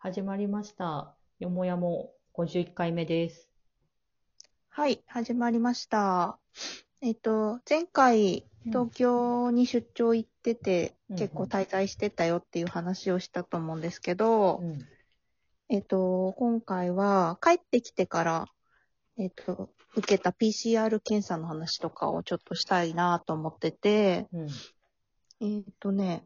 始まりました。よもやも51回目です。はい、始まりました。えっと、前回、東京に出張行ってて、うん結構滞在してたよっていう話をしたと思うんですけど、うん。えっと、今回は帰ってきてから、えっと、受けた PCR 検査の話とかをちょっとしたいなと思ってて、うん。えっとね、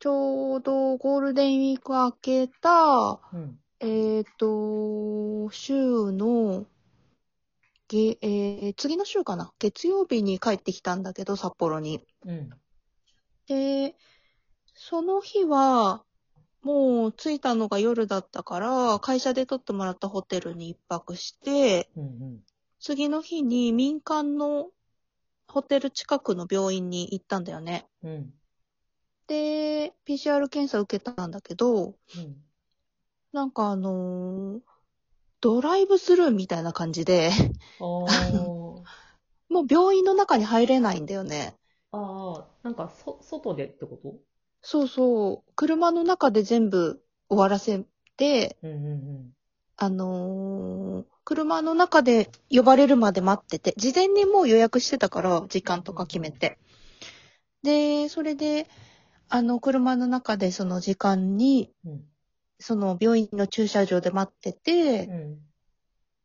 ちょうどゴールデンウィーク明けた、うん。えっ、と、週の、げ、えー次の週かな？月曜日に帰ってきたんだけど、札幌に。うん。で、その日は、もう着いたのが夜だったから、会社で取ってもらったホテルに一泊して、うん。次の日に民間のホテル近くの病院に行ったんだよね。うん。で、PCR 検査受けたんだけど、うん。なんかあのードライブスルーみたいな感じで、あーもう病院の中に入れないんだよね。あー、なんか、そ、外でってこと？そうそう。車の中で全部終わらせて、うんうんあのー車の中で呼ばれるまで待ってて、事前にもう予約してたから、時間とか決めて。で、それで、あの、車の中でその時間に、うん。うん。その病院の駐車場で待ってて、うん。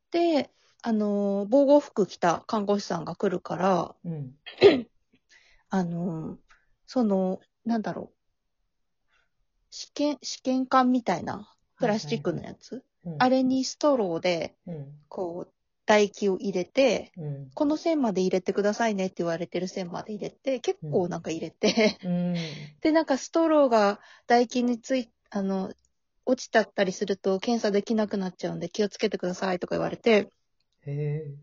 で、あのー防護服着た看護師さんが来るから、うん。あのーその、なんだろう。試験、試験管みたいな、プラスチックのやつ？うん。あれにストローで、うん。こう、唾液を入れて、うん。この線まで入れてくださいねって言われてる線まで入れて、結構なんか入れて、うん。で、なんかストローが唾液につい、あの、落ちちゃったりすると検査できなくなっちゃうんで気をつけてくださいとか言われて、へえ。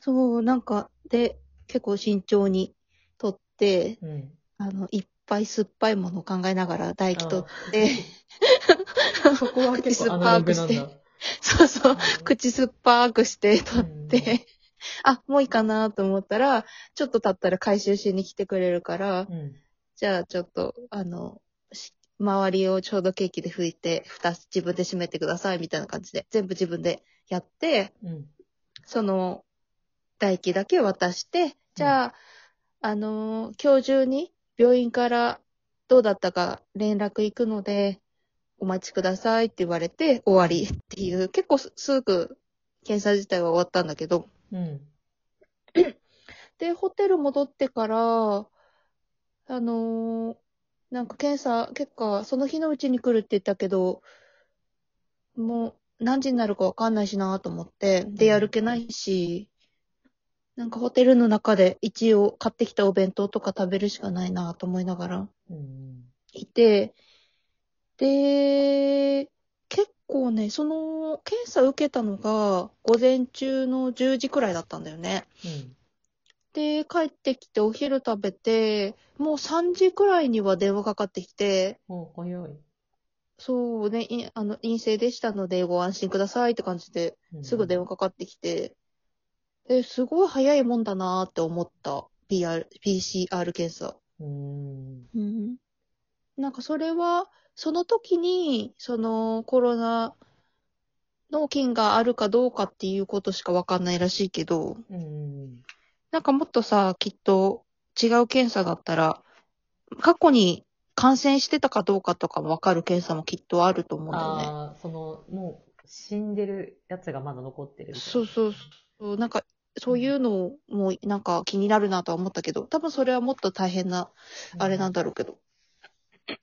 そう、なんか、で、結構慎重に取って、うん。あの、いっぱい酸っぱいものを考えながら唾液取って、そこは結構アナログなんだ。そうそう、口酸っぱくして取っうん。て、あ、もういいかなと思ったら、ちょっと経ったら回収しに来てくれるから、うん。じゃあちょっと、あの、し周りを消毒液で拭いて、蓋自分で閉めてくださいみたいな感じで、全部自分でやって、うん。その、唾液だけ渡して、じゃあ、あのー今日中に病院からどうだったか連絡行くので、お待ちくださいって言われて終わりっていう、結構すすぐ検査自体は終わったんだけど、うん。で、ホテル戻ってから、あのーなんか検査結果、その日のうちに来るって言ったけど、もう何時になるかわかんないしなと思って、出歩けないし、なんかホテルの中で一応買ってきたお弁当とか食べるしかないなと思いながらうん。で、結構ね、その検査受けたのが午前中の10時くらいだったんだよね。うん。で、帰ってきてお昼食べて、もう3時くらいには電話かかってきて、あ、早い。そうね、いあの、陰性でしたのでご安心くださいって感じで、うんすぐ電話かかってきて、え、すごい早いもんだなーって思った。PR、PCR 検査。うん。うん。なんかそれは、その時に、そのコロナの菌があるかどうかっていうことしかわかんないらしいけど、うん。なんかもっとさ、きっと違う検査だったら、過去に感染してたかどうかとかもわかる検査もきっとあると思うんだよね。ああ、その、もう、死んでるやつがまだ残ってる。そうそうそう。なんか、そういうのもなんか気になるなとは思ったけど、多分それはもっと大変な、あれなんだろうけど。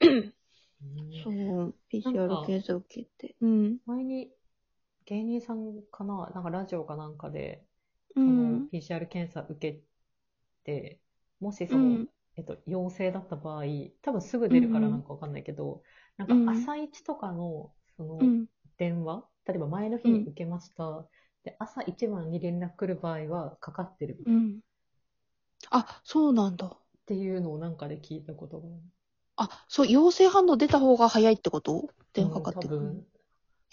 う んそう、PCR 検査受けて。うん。前に芸人さんかな、なんかラジオかなんかで、そうんの。PCR 検査受けて、もしそうの、ん。えっと、陽性だった場合、多分すぐ出るからなんかわかんないけど、うんなんか朝一とかの、そのうん。電話、例えば前の日に受けました。で、朝一番に連絡来る場合はかかってるっうん。あ、そうなんだ。ていうのをなんかで聞いたことがある。あ、そう、陽性反応出た方が早いってこと？電話かかってくる。うん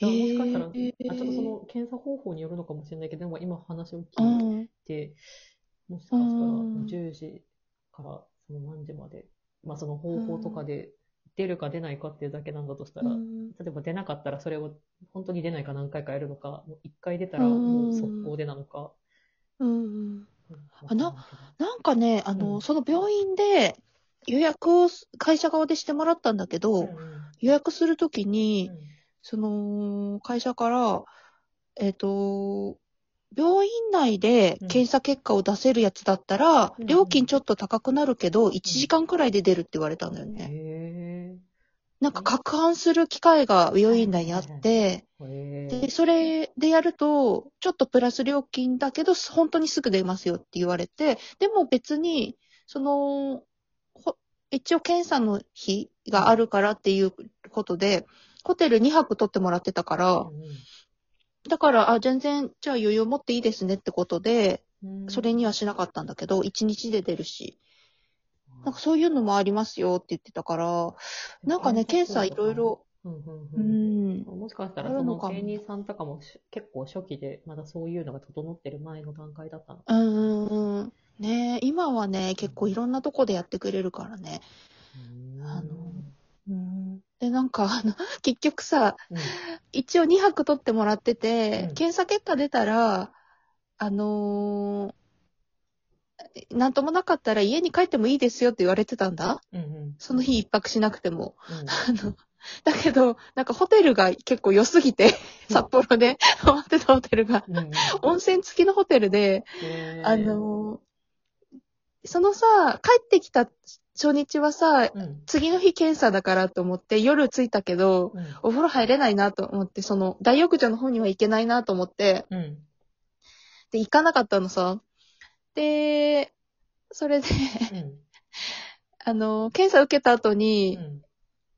多分。へーもしかしたら、あちょっとその検査方法によるのかもしれないけど、でも今話をう聞いん。て、もしかしたらうん10時からその何時まで、まあその方法とかで出るか出ないかっていうだけなんだとしたら、うん例えば出なかったらそれを本当に出ないか何回かやるのか、もう一回出たらうんもう速攻でなのか。うんうん。うんあななんかね、あの、うんその病院で予約を会社側でしてもらったんだけど、うん予約するときうに、ん。その、会社から、えっ、と、病院内で検査結果を出せるやつだったら、うん料金ちょっと高くなるけど、1時間くらいで出るって言われたんだよね。へなんか、攪拌する機械が病院内にあって、で、それでやると、ちょっとプラス料金だけど、本当にすぐ出ますよって言われて、でも別に、その、ほ一応検査の日があるからっていうことで、ホテル2泊取ってもらってたから、だから、あ、全然、じゃあ余裕持っていいですねってことで、うん。それにはしなかったんだけど、1日で出るし、なんかそういうのもありますよって言ってたから、なんかね、検査いろいろ、うんうんううん。ん、もしかしたらその芸人さんとかもし結構初期でまだそういうのが整ってる前の段階だったのか。うんうんうん。ね今はね、結構いろんなとこでやってくれるからね。あのうん。で、なんか、あの、結局さ、うん。一応2泊取ってもらってて、うん。検査結果出たら、あのーなんともなかったら家に帰ってもいいですよって言われてたんだ。うんうんその日一泊しなくても。うん。あの、だけど、なんかホテルが結構良すぎて、札幌で。泊まってたホテルが、温泉付きのホテルで、あのーそのさ、帰ってきた初日はさ、うん。次の日検査だからと思って夜着いたけど、うん。お風呂入れないなと思って、その大浴場の方には行けないなと思って、うん。で、行かなかったのさ。で、それで、うん。あの、検査受けた後うに、ん。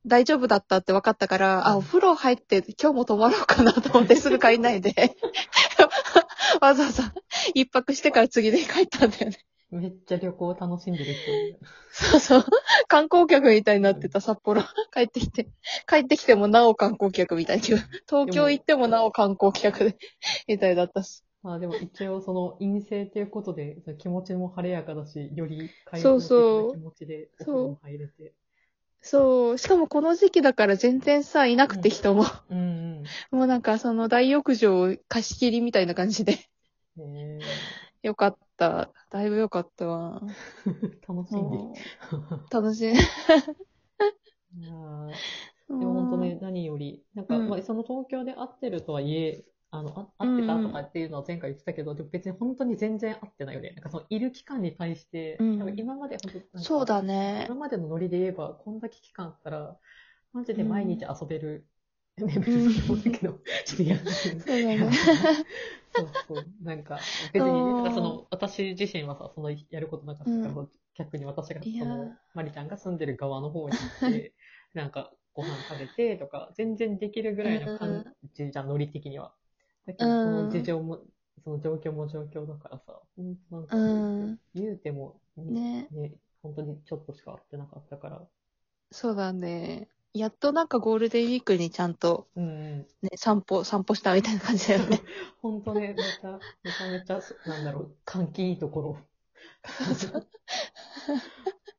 大丈夫だったって分かったから、うん。あ、お風呂入って今日も泊まろうかなと思って すぐ帰んないで、わざわざ一泊してから次で帰ったんだよね。めっちゃ旅行を楽しんでる人そうそう。観光客みたいになってた札幌。帰ってきて、帰ってきてもなお観光客みたいに。東京行ってもなお観光客で、みたいだったし。まあでも一応その陰性ということで気持ちも晴れやかだし、より開そう放的そうな気持ちでお風呂も入れて。そう。しかもこの時期だから全然さ、いなくて人も。うんもうなんかその大浴場貸し切りみたいな感じで。うん。へよかった。だいぶよかったわ。ー 楽しんで 楽しい。いやーでも本当ね、何より、なんか、うんまあ、その東京で会ってるとはいえ、あの、あ会ってたとかっていうのは前回言ってたけど、でも別に本当に全然会ってないよね。なんかその、いる期間に対して、うん今まで本当そうだね今。までのノリで言えば、こんだけ期間あったら、マジで毎日遊べる。ね、別うんに思うけど、ちょっとやる。そうだ。そうそう。なんか、別にね、うんなんかその、私自身はさ、その、やることなかったから、う逆に私が、その、マリちゃんが住んでる側の方に行って、なんか、ご飯食べてとか、全然できるぐらいの感じじゃん、ノリ的には。だけど、うんその事情も、その状況も状況だからさ、なんか、うん。言うても、ね。ね、本当にちょっとしか会ってなかったから、そうだね。やっとなんかゴールデンウィークにちゃんとうんうん。ね、散歩、散歩したみたいな感じだよね。本当ね、めちゃ、めちゃめちゃ、なんだろう、換気いいところ。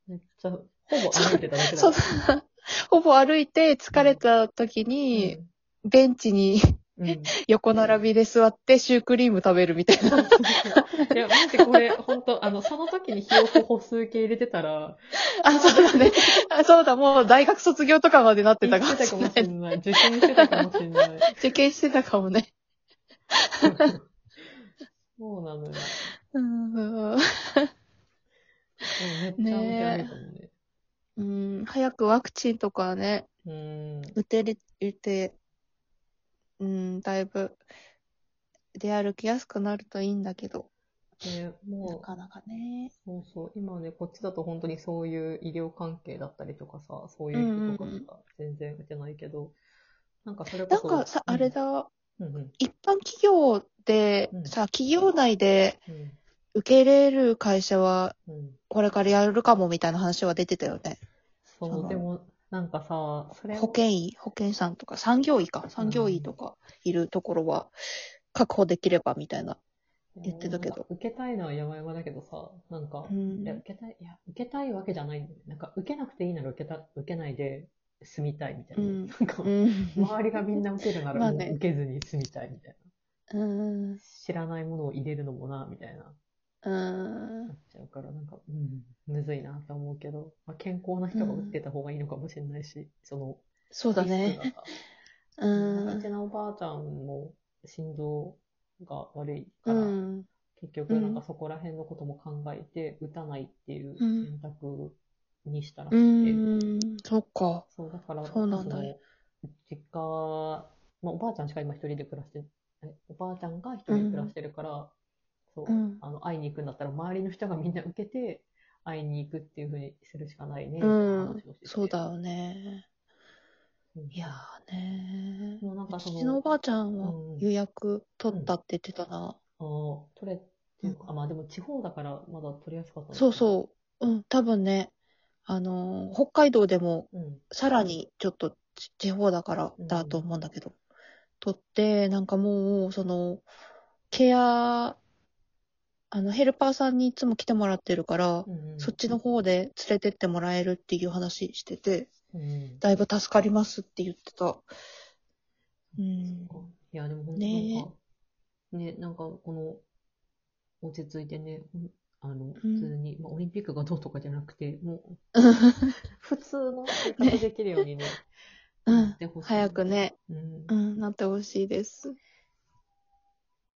めっちゃ、ほぼ歩いてただけだそう。ほぼ歩いて疲れた時に、ベンチにうん。うん。横並びで座ってシュークリーム食べるみたいな。いや、マジこれ、本当あの、その時にひよこ歩数計入れてたら、あ、そうだね。あそうだ、もう大学卒業とかまでなってたか行ってたかもしもしれない。れない。受験してたかもしれない。受験してたかもね。そうなのよ。うん。もうめっちゃ歩いたもんね。うん、早くワクチンとかね、うん。打てれ、打て、うん、だいぶ、出歩きやすくなるといいんだけど、でなもう、かなかね。そうそう。今ね、こっちだと本当にそういう医療関係だったりとかさ、そういう人とか全然打てないけど、なんかそれこそ。なんかさ、あれだ。だ、うんうん。一般企業でうんさ、企業内でうん受け入れる会社は、うん。これからやるかもみたいな話は出てたよね。そ、そうのでも、なんかさ、それを保険医、保険さんとか、産業医か、産業医とかいるところは、確保できればみたいな。言ってたけど受けたいのは山々だけどさ、なんか、うんいや、受けたい、いや、受けたいわけじゃないんだよね。なんか、受けなくていいなら受けた、受けないで、住みたいみたいな。うんなんか、うん。周りがみんな受けるなら 受けずに住みたいみたいな。うん。知らないものを入れるのもな、みたいな。うから、なんか、うん、むずいなと思うけど、まあ、健康な人が打ってた方がいいのかもしれないし、その、そうだリねう。なんかうんちのおばあちゃんも心臓が悪いから、うん。結局なんかそこら辺のことも考えて、打たないっていううん選択にしたらしうくて、ん。そっか。そう、だから、そうなんだその実家、まあ、おばあちゃんしか今一人で暮らして、えおばあちゃんが一人で暮らしてるから、そう、うん。あの、会いに行くんだったら、周りの人がみんな受けて、会いに行くっていうふうにするしかないね、うん。そうだよね。うん。いやーね。もうなんかそのうちのおばあちゃんはうん予約取ったって言ってたな。あー取れっていうか、あまあでも地方だからまだ取りやすかったそうそう。うん、多分ね、あのー北海道でもうん。さらにちょっとち地方だからだと思うんだけど、取って、なんかもう、その、ケア、あの、ヘルパーさんにいつも来てもらってるから、うんうんそっちの方で連れてってもらえるっていう話してて、うん。だいぶ助かりますって言ってた。うん。いや、でも本当ねなんか、ね、なんかこの、落ち着いてね、あの、うん普通に、まあ、オリンピックがどうとかじゃなくて、もう、普通の生活できるようにね、うん早く。ね、うんう。ん、なってほしいです。